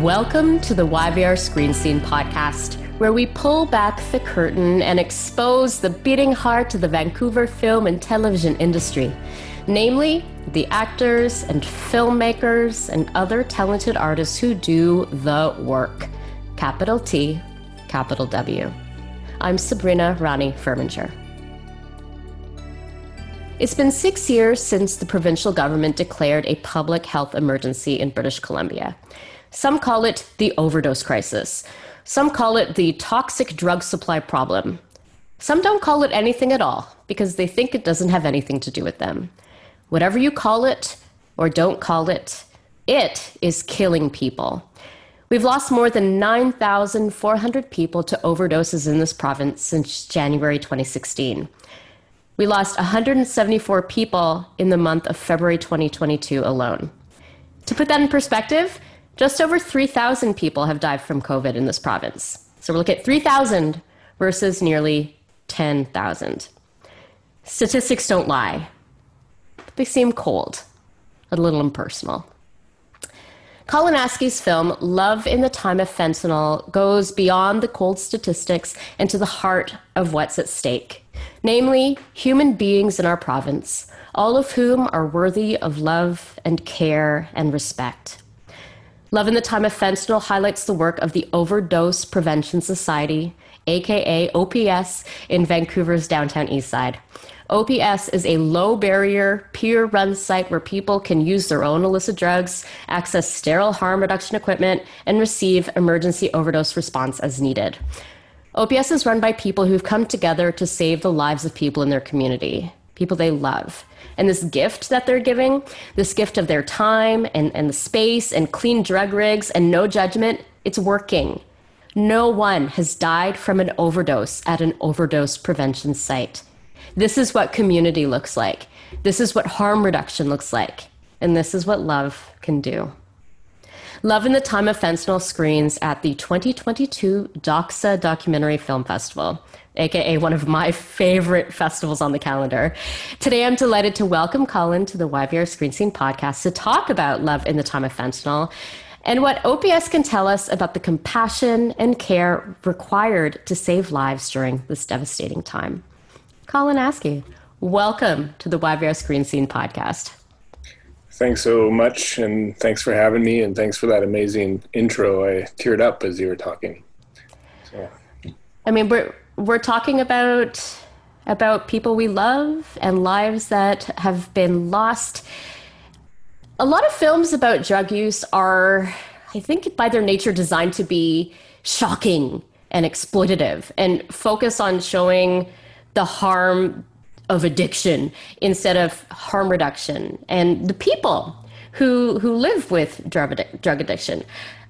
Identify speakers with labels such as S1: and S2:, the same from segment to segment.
S1: Welcome to the YVR Screen Scene podcast, where we pull back the curtain and expose the beating heart of the Vancouver film and television industry, namely the actors and filmmakers and other talented artists who do the work. Capital T, capital W. I'm Sabrina Rani Furminger. It's been six years since the provincial government declared a public health emergency in British Columbia. Some call it the overdose crisis. Some call it the toxic drug supply problem. Some don't call it anything at all because they think it doesn't have anything to do with them. Whatever you call it or don't call it, it is killing people. We've lost more than 9,400 people to overdoses in this province since January 2016. We lost 174 people in the month of February 2022 alone. To put that in perspective, just over 3,000 people have died from COVID in this province. So we're looking at 3,000 versus nearly 10,000. Statistics don't lie, but they seem cold, a little impersonal. Colin Askey's film, Love in the Time of Fentanyl, goes beyond the cold statistics and to the heart of what's at stake, namely, human beings in our province, all of whom are worthy of love and care and respect. Love in the Time of Fentanyl highlights the work of the Overdose Prevention Society, aka OPS, in Vancouver's downtown east side. OPS is a low barrier, peer run site where people can use their own illicit drugs, access sterile harm reduction equipment, and receive emergency overdose response as needed. OPS is run by people who've come together to save the lives of people in their community, people they love. And this gift that they're giving, this gift of their time and, and the space and clean drug rigs and no judgment, it's working. No one has died from an overdose at an overdose prevention site. This is what community looks like. This is what harm reduction looks like. And this is what love can do. Love in the Time of Fentanyl screens at the 2022 Doxa Documentary Film Festival aka one of my favorite festivals on the calendar. Today, I'm delighted to welcome Colin to the YVR Screen Scene podcast to talk about love in the time of fentanyl and what OPS can tell us about the compassion and care required to save lives during this devastating time. Colin Askey, welcome to the YVR Screen Scene podcast.
S2: Thanks so much, and thanks for having me, and thanks for that amazing intro. I teared up as you were talking.
S1: So. I mean, we're we're talking about about people we love and lives that have been lost. A lot of films about drug use are, I think, by their nature, designed to be shocking and exploitative and focus on showing the harm of addiction instead of harm reduction and the people who who live with drug, drug addiction.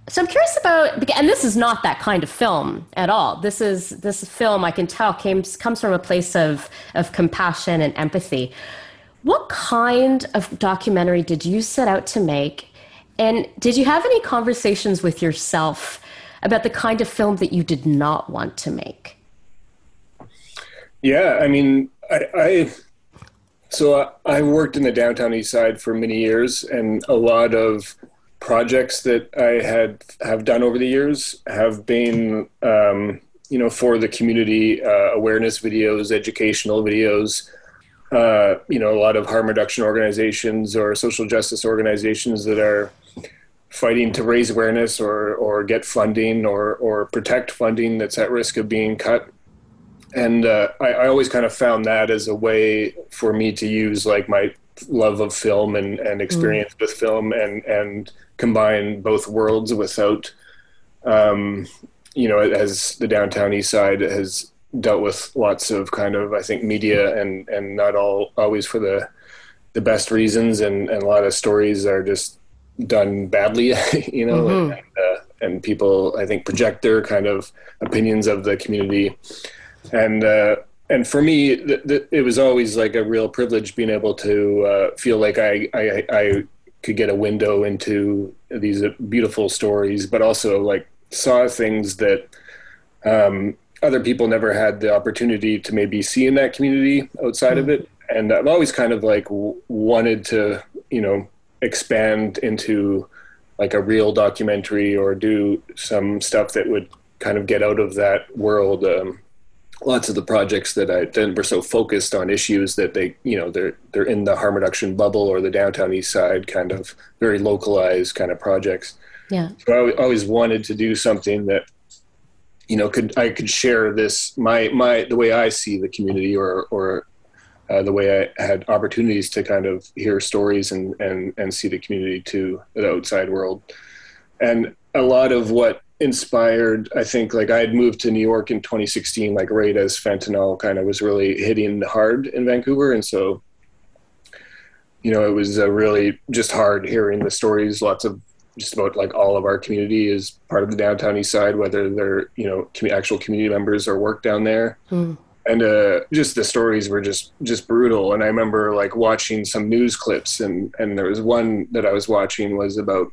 S1: So I'm curious about, and this is not that kind of film at all. This is this film I can tell came, comes from a place of of compassion and empathy. What kind of documentary did you set out to make, and did you have any conversations with yourself about the kind of film that you did not want to make?
S2: Yeah, I mean, I, I so I worked in the downtown east side for many years, and a lot of projects that I had have done over the years have been, um, you know, for the community uh, awareness videos, educational videos. Uh, you know, a lot of harm reduction organizations or social justice organizations that are fighting to raise awareness or or get funding or or protect funding that's at risk of being cut. And uh, I, I always kind of found that as a way for me to use like my love of film and, and experience mm. with film and and combine both worlds without, um, you know, as the downtown east side has dealt with lots of kind of, I think, media and, and not all always for the, the best reasons. And, and a lot of stories are just done badly, you know, mm-hmm. and, uh, and, people I think project their kind of opinions of the community, and uh, and for me, th- th- it was always like a real privilege being able to uh, feel like I, I I could get a window into these beautiful stories, but also like saw things that um, other people never had the opportunity to maybe see in that community outside mm-hmm. of it. And I've always kind of like w- wanted to, you know, expand into like a real documentary or do some stuff that would kind of get out of that world. Um, lots of the projects that I then were so focused on issues that they, you know, they're they're in the harm reduction bubble or the downtown east side kind of very localized kind of projects.
S1: Yeah.
S2: So I always wanted to do something that, you know, could I could share this my my the way I see the community or or uh, the way I had opportunities to kind of hear stories and and and see the community to the outside world, and a lot of what inspired i think like i had moved to new york in 2016 like right as fentanyl kind of was really hitting hard in vancouver. And so you know it was uh, really just hard hearing the stories. Lots of just about like all of our community is part of the downtown east side whether they're you know actual community members or work down there. Mm. and uh, just the stories were just just brutal. And i remember like watching some news clips and and there was one that i was watching was about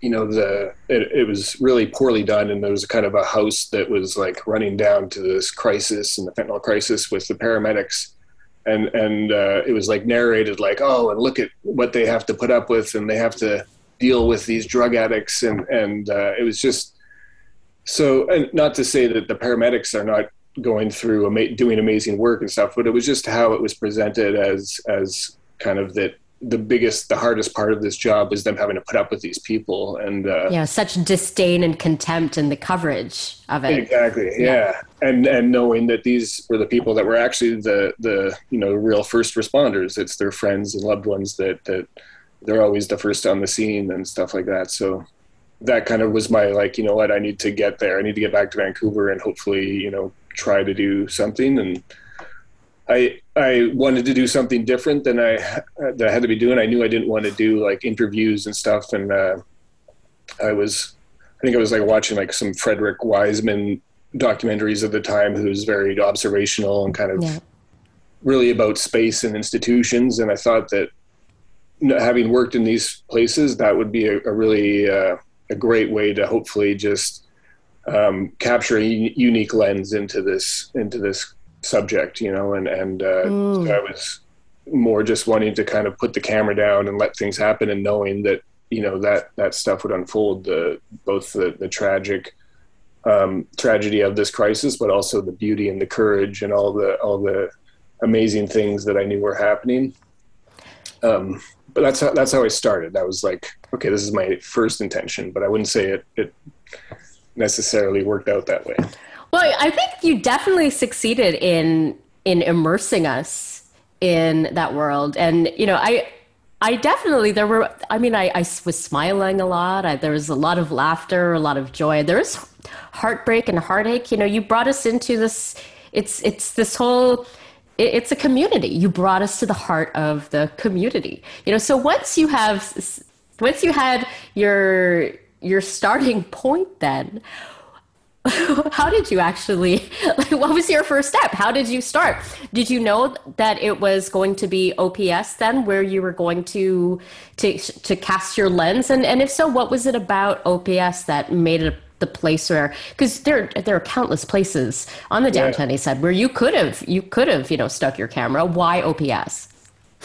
S2: you know the it, it, was really poorly done and there was kind of a house that was like running down to this crisis and the fentanyl crisis with the paramedics. And and uh, it was like narrated like oh and look at what they have to put up with and they have to deal with these drug addicts and and uh, it was just so and not to say that the paramedics are not going through doing amazing work and stuff but it was just how it was presented as as kind of that the biggest the hardest part of this job is them having to put up with these people and uh,
S1: yeah such disdain and contempt in the coverage of it.
S2: Exactly yeah. yeah. and and knowing that these were the people that were actually the the you know real first responders. It's their friends and loved ones that that they're always the first on the scene and stuff like that. So that kind of was my like you know what i need to get there. I need to get back to vancouver and hopefully you know try to do something. And I I wanted to do something different than I that I had to be doing. I knew I didn't want to do like interviews and stuff, and uh, I was I think I was like watching like some Frederick Wiseman documentaries at the time, who's very observational and kind of yeah. really about space and institutions. And I thought that having worked in these places, that would be a, a really uh, a great way to hopefully just um, capture a unique lens into this into this subject, you know, and and uh, mm. so I was more just wanting to kind of put the camera down and let things happen, and knowing that you know that that stuff would unfold the both the the tragic um, tragedy of this crisis, but also the beauty and the courage and all the all the amazing things that I knew were happening. Um, but that's how that's how I started. That was like, okay, this is my first intention, but I wouldn't say it it necessarily worked out that way.
S1: Well, I think you definitely succeeded in in immersing us in that world, and you know, I I definitely there were. I mean, I, I was smiling a lot. I, there was a lot of laughter, a lot of joy. There was heartbreak and heartache. You know, you brought us into this. It's it's this whole. It, it's a community. You brought us to the heart of the community. You know, so once you have, once you had your your starting point, then how did you actually like what was your first step? How did you start? Did you know that it was going to be ops then where you were going to to to cast your lens? And and if so what was it about ops that made it the place where because there there are countless places on the downtown yeah. east side where you could have you could have you know stuck your camera. Why ops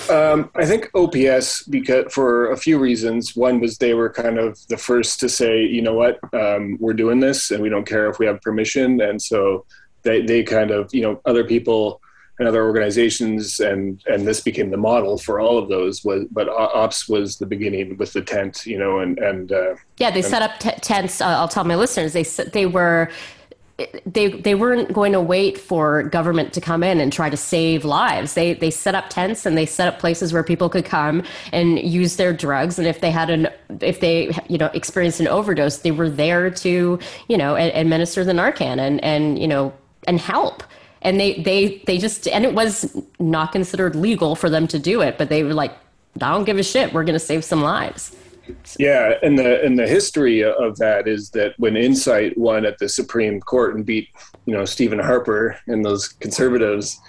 S2: um, I think OPS because for a few reasons. One was they were kind of the first to say, you know what, um, we're doing this, and we don't care if we have permission. And so they they kind of you know other people and other organizations, and and this became the model for all of those. Was but Ops was the beginning with the tent, you know, and and uh,
S1: yeah, they
S2: and,
S1: set up t- tents. Uh, I'll tell my listeners they they were they they weren't going to wait for government to come in and try to save lives. They they set up tents and they set up places where people could come and use their drugs. And if they had an if they you know experienced an overdose, they were there to you know administer the Narcan and and you know and help. And they they they just and it was not considered legal for them to do it, but they were like, I don't give a shit. We're going to save some lives.
S2: Yeah, and the and the history of that is that when Insite won at the Supreme Court and beat, you know, Stephen Harper and those conservatives,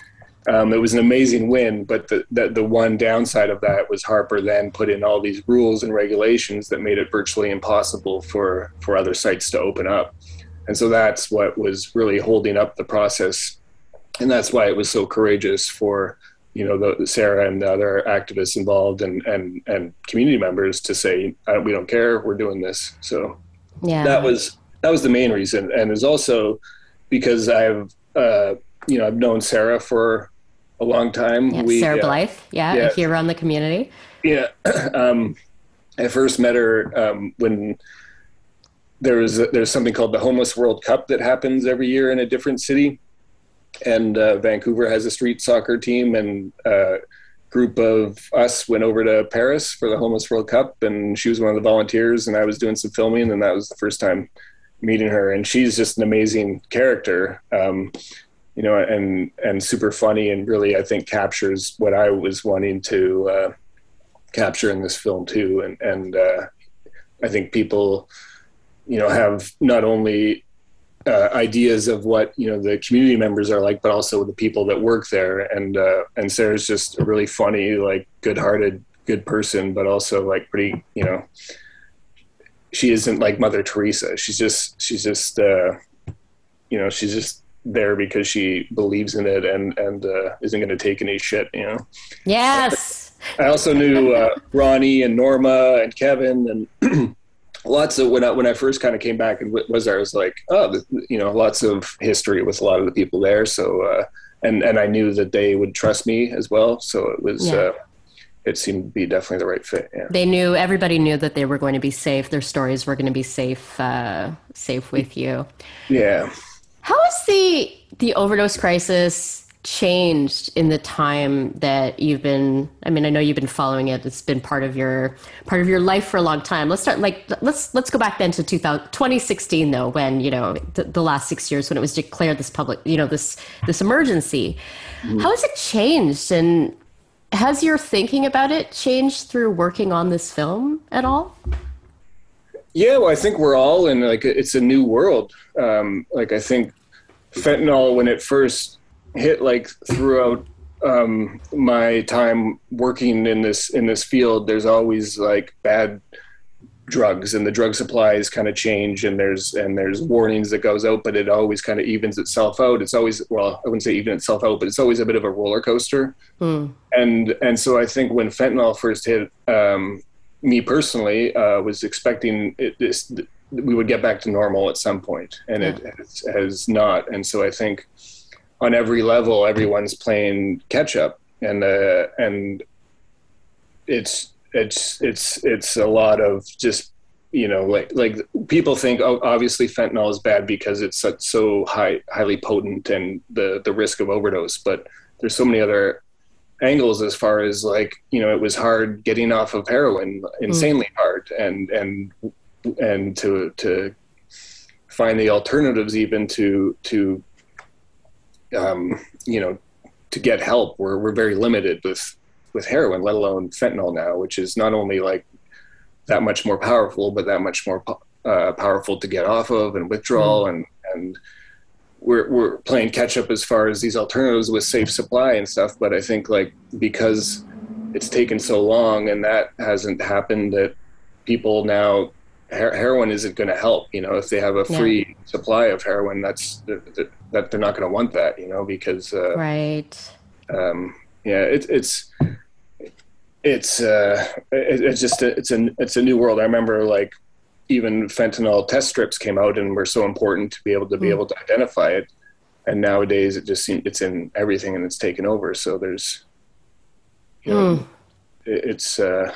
S2: um, it was an amazing win. But the, the the one downside of that was Harper then put in all these rules and regulations that made it virtually impossible for for other sites to open up, and so that's what was really holding up the process, and that's why it was so courageous for you know the, Sarah and the other activists involved and and and community members to say we don't care we're doing this. So yeah. that was that was the main reason. And it's also because I've uh, you know I've known Sarah for a long time.
S1: Yeah, we, Sarah uh, Blyth yeah, yeah. here around the community.
S2: Yeah. Um, I first met her um, when there was a, there's something called the Homeless World Cup that happens every year in a different city and uh, Vancouver has a street soccer team, and a uh, group of us went over to Paris for the Homeless World Cup, and she was one of the volunteers, and I was doing some filming, and that was the first time meeting her, and she's just an amazing character. Um, you know, and and super funny, and really, I think captures what I was wanting to uh, capture in this film too. And and uh, I think people, you know, have not only uh, ideas of what you know the community members are like, but also the people that work there. And uh, and Sarah's just a really funny, like good-hearted, good person, but also like pretty, you know, she isn't like Mother Teresa. She's just she's just uh, you know she's just there because she believes in it and and uh, isn't going to take any shit. You know.
S1: Yes.
S2: I also knew uh, Ronnie and Norma and Kevin and. lots of when I when I first kind of came back and was there, I was like, oh, you know, lots of history with a lot of the people there. So uh, and and I knew that they would trust me as well. So it was. Yeah. Uh, it seemed to be definitely the right fit. Yeah.
S1: They knew everybody knew that they were going to be safe. Their stories were going to be safe, uh, safe with you.
S2: Yeah.
S1: How is the the overdose crisis changed in the time that you've been i mean i know you've been following it. It's been part of your part of your life for a long time. Let's start like let's let's go back then to 2000, 2016 though when you know the, the last six years when it was declared this public you know this this emergency. Mm-hmm. how has it changed? And has your thinking about it changed through working on this film at all?
S2: Yeah well i think we're all in like it's a new world. Um like i think fentanyl when it first hit like throughout um, my time working in this in this field. There's always like bad drugs and the drug supplies kind of change and there's and there's warnings that goes out but it always kind of evens itself out it's always well i wouldn't say even itself out but it's always a bit of a roller coaster mm. and and so i think when fentanyl first hit um, me personally uh, was expecting it, this we would get back to normal at some point and yeah. it has, has not and so i think on every level, everyone's playing catch up, and uh, and it's it's it's it's a lot of just you know like like people think oh obviously fentanyl is bad because it's such, so high highly potent and the the risk of overdose but there's so many other angles as far as like you know it was hard getting off of heroin insanely mm. hard and and and to to find the alternatives even to to um, you know, to get help, we're we're very limited with with heroin, let alone fentanyl now, which is not only like that much more powerful, but that much more uh, powerful to get off of and withdrawal, mm. and and we're we're playing catch up as far as these alternatives with safe supply and stuff. But I think like because it's taken so long and that hasn't happened, that people now heroin isn't going to help. You know, if they have a free yeah. supply of heroin, that's that they're not going to want that. You know, because uh,
S1: right.
S2: Um, yeah, it, it's it's uh, it, it's just a, it's a it's a new world. I remember like even fentanyl test strips came out and were so important to be able to be mm. able to identify it. And nowadays, it just seems it's in everything and it's taken over. So there's, you know, mm. it, it's uh,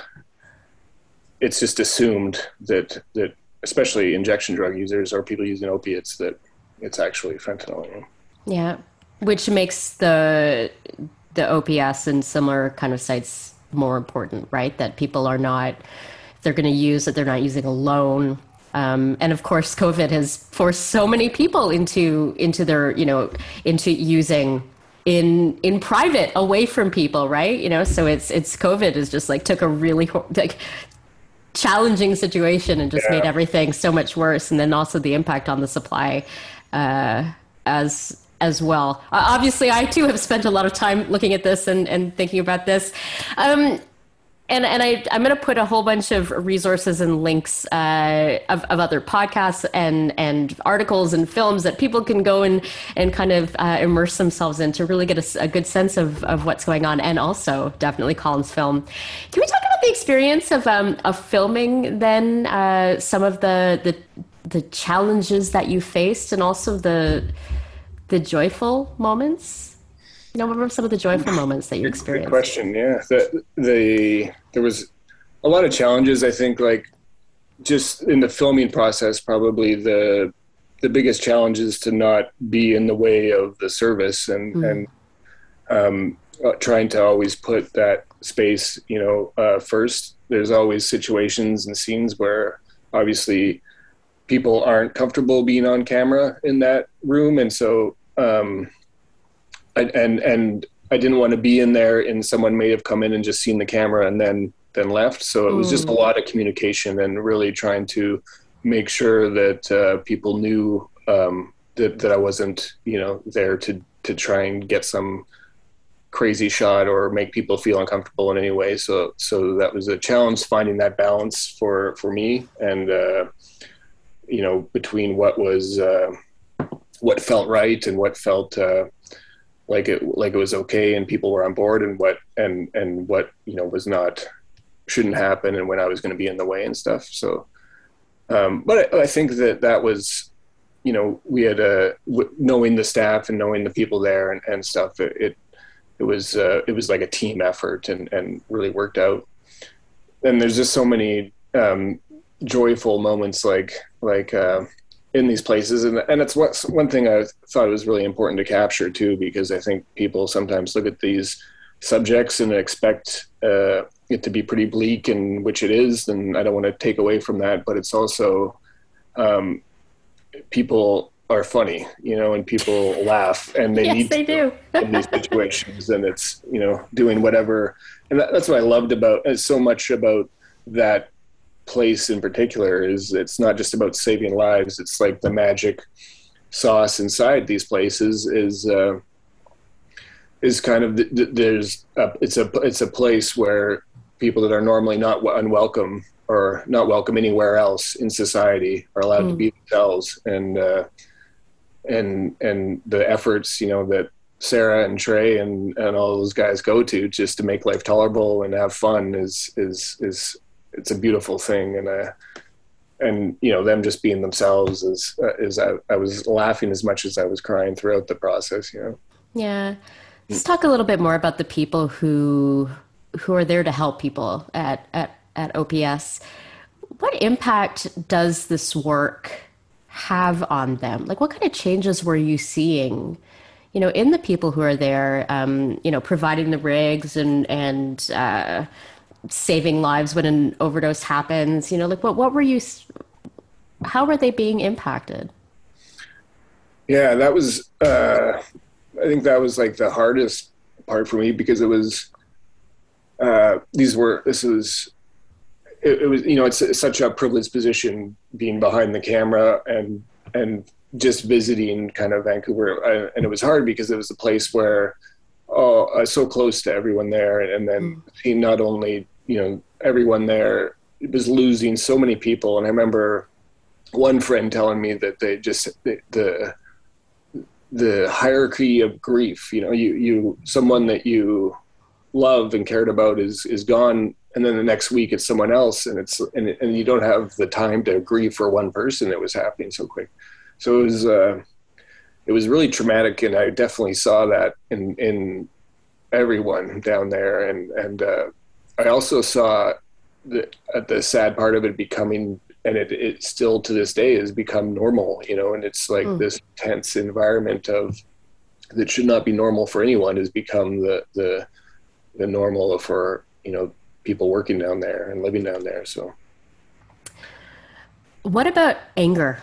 S2: it's just assumed that that especially injection drug users or people using opiates that it's actually fentanyl.
S1: Yeah, which makes the the OPS and similar kind of sites more important, right? That people are not they're going to use that they're not using alone. Um, and of course, COVID has forced so many people into into their you know into using in in private away from people right you know so it's it's covid is just like took a really like challenging situation and just yeah. made everything so much worse. And then also the impact on the supply uh, as as well. Uh, obviously, I too have spent a lot of time looking at this and, and thinking about this. Um, and and I I'm going to put a whole bunch of resources and links uh, of of other podcasts and and articles and films that people can go and and kind of uh, immerse themselves in to really get a, a, good sense of of what's going on, and also definitely Colin's film. Can we talk about the experience of um of filming then uh, some of the the the challenges that you faced and also the the joyful moments? You know, what were some of the joyful moments that you experienced?
S2: Good question. Yeah, the the there was a lot of challenges. I think, like just in the filming process, probably the the biggest challenge is to not be in the way of the service and mm. and um, uh, trying to always put that space, you know, uh, first. There's always situations and scenes where obviously people aren't comfortable being on camera in that room, and so um, and and I didn't want to be in there and someone may have come in and just seen the camera and then then left. So it was just a mm. lot of communication and really trying to make sure that uh, people knew um, that that I wasn't you know there to to try and get some crazy shot or make people feel uncomfortable in any way. So so that was a challenge finding that balance for for me and uh, you know between what was uh, what felt right and what felt uh, like it like it was okay and people were on board and what and and what you know was not shouldn't happen and when I was going to be in the way and stuff. So, um, but I, I, think that that was, you know, we had a w- knowing the staff and knowing the people there and, and stuff. It, it, it was uh, it was like a team effort and and really worked out. And there's just so many um, joyful moments like like. Uh, in these places. And and it's what one thing I thought it was really important to capture too because I think people sometimes look at these subjects and expect uh, it to be pretty bleak and which it is and I don't want to take away from that but it's also um, people are funny you know and people laugh and they
S1: yes,
S2: need
S1: they do.
S2: in these situations and it's you know doing whatever. And that, that's what I loved about so much about that place in particular is it's not just about saving lives. It's like the magic sauce inside these places is uh, is kind of there's a, it's a it's a place where people that are normally not unwelcome or not welcome anywhere else in society are allowed mm. to be themselves and uh, and and the efforts you know that Sarah and Trey and, and all those guys go to just to make life tolerable and have fun is is is it's a beautiful thing. And uh and you know them just being themselves is uh, is I, I was laughing as much as I was crying throughout the process you know?
S1: Yeah. Let's talk a little bit more about the people who who are there to help people at at at OPS what impact does this work have on them? Like what kind of changes were you seeing you know in the people who are there um, you know providing the rigs and and uh, saving lives when an overdose happens you know like what what were you how were they being impacted?
S2: Yeah that was uh i think that was like the hardest part for me because it was uh these were this was it, it was you know it's, it's such a privileged position being behind the camera and and just visiting kind of Vancouver, and it was hard because it was a place where oh, uh, so close to everyone there, and then mm. seeing not only you know everyone there was losing so many people, and I remember one friend telling me that they just the, the the hierarchy of grief. You know, you you someone that you love and cared about is is gone and then the next week it's someone else and it's and, and you don't have the time to grieve for one person it was happening so quick so it was uh it was really traumatic and i definitely saw that in in everyone down there and and uh I also saw the uh, the sad part of it becoming, and it, it still to this day has become normal, you know, and it's like mm. this tense environment of that should not be normal for anyone has become the the the normal for you know people working down there and living down there. So,
S1: what about anger?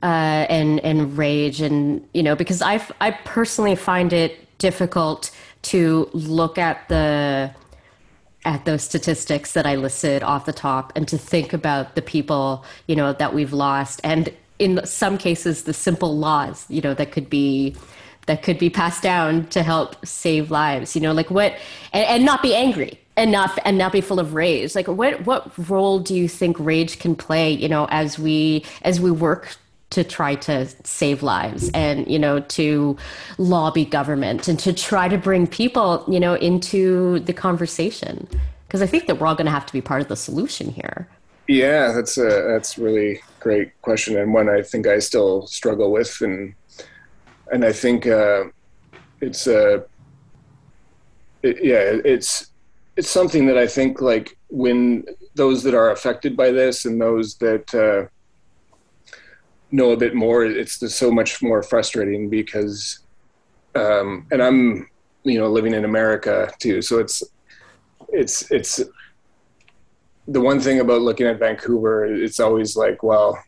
S1: Uh, and and rage and you know because I I personally find it difficult to look at the at those statistics that I listed off the top and to think about the people, you know, that we've lost and in some cases the simple laws, you know, that could be that could be passed down to help save lives, you know, like what and, and not be angry and not and not be full of rage. Like what what role do you think rage can play, you know, as we as we work to try to save lives and you know to lobby government and to try to bring people you know into the conversation. Because i think that we're all going to have to be part of the solution here.
S2: Yeah that's a that's really great question and one i think i still struggle with and and i think uh, it's a uh, it, yeah it's it's something that i think like when those that are affected by this and those that uh, know a bit more, it's just so much more frustrating because, um, and I'm, you know, living in America too. So it's, it's, it's the one thing about looking at Vancouver, it's always like, well,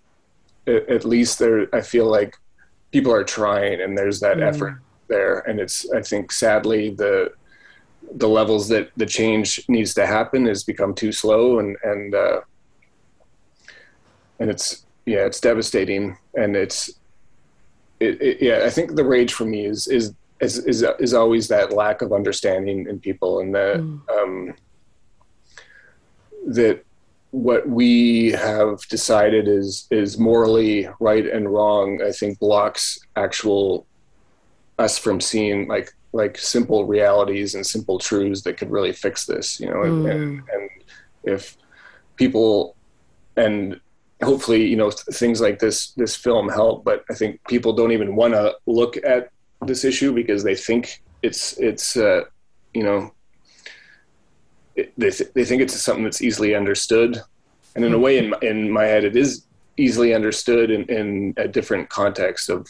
S2: at least there, I feel like people are trying and there's that mm. effort there. And it's, I think sadly the, the levels that the change needs to happen has become too slow and, and, uh, and it's yeah, it's devastating, and it's it, it, yeah. I think the rage for me is is is is, is always that lack of understanding in people, and that mm. um, that what we have decided is is morally right and wrong. I think blocks actual us from seeing like like simple realities and simple truths that could really fix this. You know, mm. and, and if people and hopefully you know things like this this film help but i think people don't even want to look at this issue because they think it's it's uh, you know it, they, th- they think it's something that's easily understood. And in a way in my, in my head it is easily understood in, in a different context of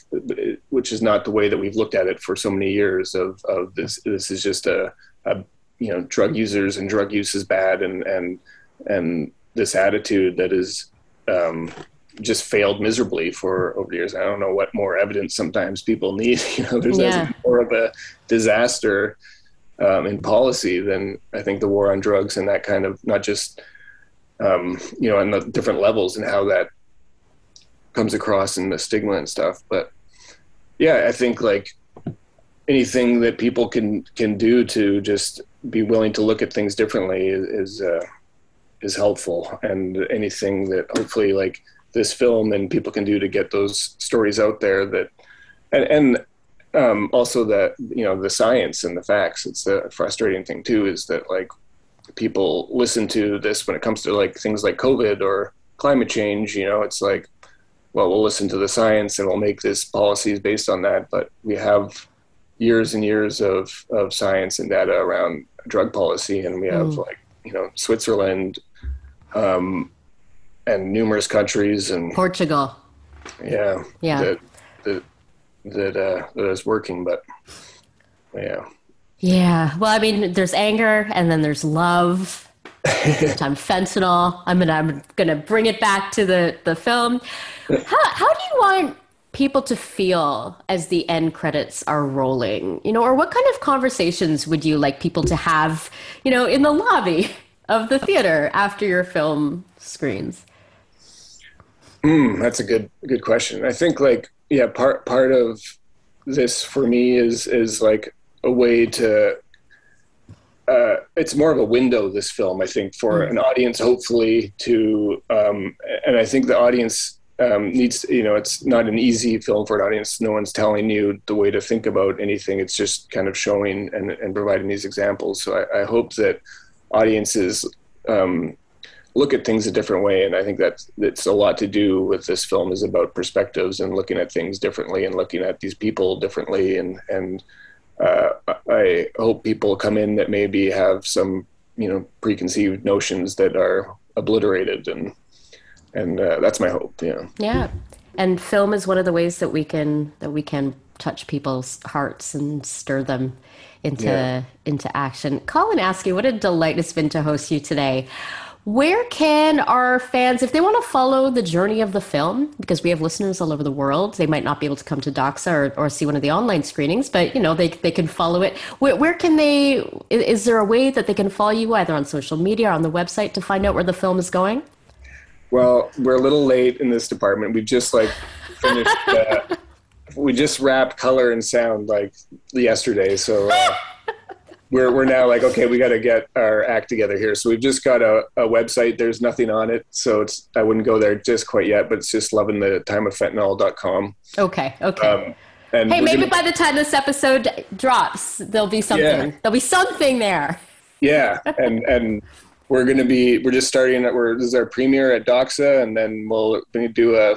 S2: which is not the way that we've looked at it for so many years of, of this this is just a, a you know drug users and drug use is bad and and and this attitude that is um, just failed miserably for over the years. I don't know what more evidence sometimes people need. You know, there's yeah. more of a disaster um, in policy than I think the war on drugs and that kind of not just um, you know on the different levels and how that comes across and the stigma and stuff. But yeah, I think like anything that people can can do to just be willing to look at things differently is, is uh, is helpful and anything that hopefully like this film and people can do to get those stories out there that and, and um, also that you know the science and the facts it's the frustrating thing too is that like people listen to this when it comes to like things like covid or climate change you know it's like well we'll listen to the science and we'll make this policies based on that but we have years and years of of science and data around drug policy and we have mm. like you know switzerland um, and numerous countries and
S1: Portugal.
S2: Yeah,
S1: yeah,
S2: that that that, uh, that is working, but yeah,
S1: yeah. Well, I mean, there's anger, and then there's love. I'm fentanyl. I'm gonna I'm gonna bring it back to the the film. How how do you want people to feel as the end credits are rolling? You know, or what kind of conversations would you like people to have? You know, in the lobby of the theater after your film screens?
S2: Mm, that's a good good question. I think like yeah, part part of this for me is is like a way to uh, it's more of a window this film i think for mm. an audience hopefully to um, and i think the audience um, needs you know it's not an easy film for an audience no one's telling you the way to think about anything it's just kind of showing and, and providing these examples so I, I hope that audiences um, look at things a different way. And i think that it's a lot to do with this film is about perspectives and looking at things differently and looking at these people differently. And and uh, i hope people come in that maybe have some you know preconceived notions that are obliterated. And and uh, that's my hope. Yeah.
S1: Yeah. And film is one of the ways that we can that we can touch people's hearts and stir them into yeah. into action. Colin Askey, what a delight it's been to host you today. Where can our fans, if they want to follow the journey of the film, because we have listeners all over the world, they might not be able to come to Doxa or, or see one of the online screenings, but you know they they can follow it. Where, where can they? Is there a way that they can follow you either on social media or on the website to find out where the film is going?
S2: Well, we're a little late in this department. We've just like finished. Uh, we just wrapped color and sound like yesterday, so. Uh, we're we're now like okay we got to get our act together here so we've just got a, a website there's nothing on it so it's i wouldn't go there just quite yet but it's just love in the time of fentanyl.com
S1: okay okay um, and hey maybe gonna, by the time this episode drops there'll be something yeah. there'll be something there
S2: yeah and and we're going to be we're just starting we're this is our premiere at doxa and then we'll do a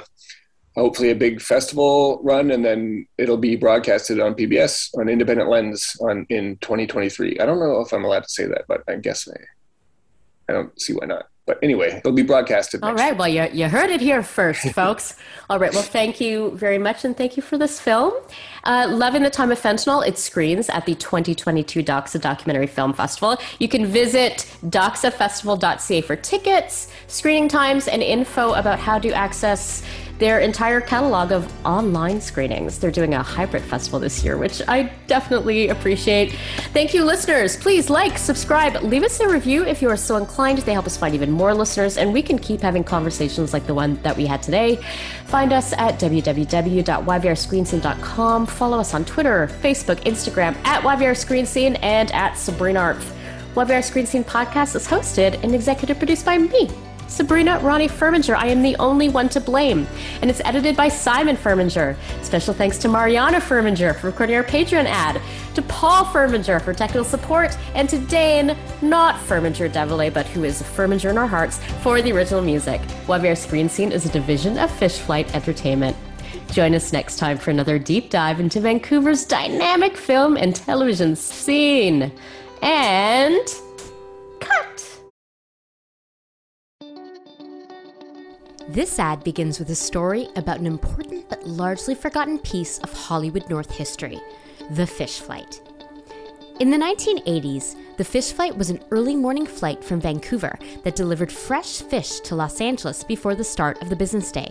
S2: hopefully a big festival run, and then it'll be broadcasted on PBS on Independent Lens on in 2023. I don't know if I'm allowed to say that, but I guess I, I don't see why not. But anyway, it'll be broadcasted.
S1: All right. Week. Well, you, you heard it here first, folks. All right. Well, thank you very much. And thank you for this film. Uh, Love in the Time of Fentanyl, it screens at the 2022 Doxa Documentary Film Festival. You can visit doxafestival.ca for tickets, screening times, and info about how to access their entire catalog of online screenings. They're doing a hybrid festival this year, which I definitely appreciate. Thank you, listeners. Please like, subscribe, leave us a review if you are so inclined. They help us find even more listeners, and we can keep having conversations like the one that we had today. Find us at www.yvrscreenscene.com. Follow us on Twitter, Facebook, Instagram, at YVR and at Sabrina Arpf. YVR Screen Scene podcast is hosted and executive produced by me, Sabrina Rani Furminger. I am the only one to blame. And it's edited by Simon Furminger. Special thanks to Mariana Furminger for recording our Patreon ad, to Paul Furminger for technical support, and to Dane, not Furminger Devilay, but who is a Furminger in our hearts, for the original music. YVR Screen Scene is a division of Fish Flight Entertainment. Join us next time for another deep dive into Vancouver's dynamic film and television scene. And This ad begins with a story about an important but largely forgotten piece of Hollywood North history the fish flight. In the 1980s, the fish flight was an early morning flight from Vancouver that delivered fresh fish to Los Angeles before the start of the business day.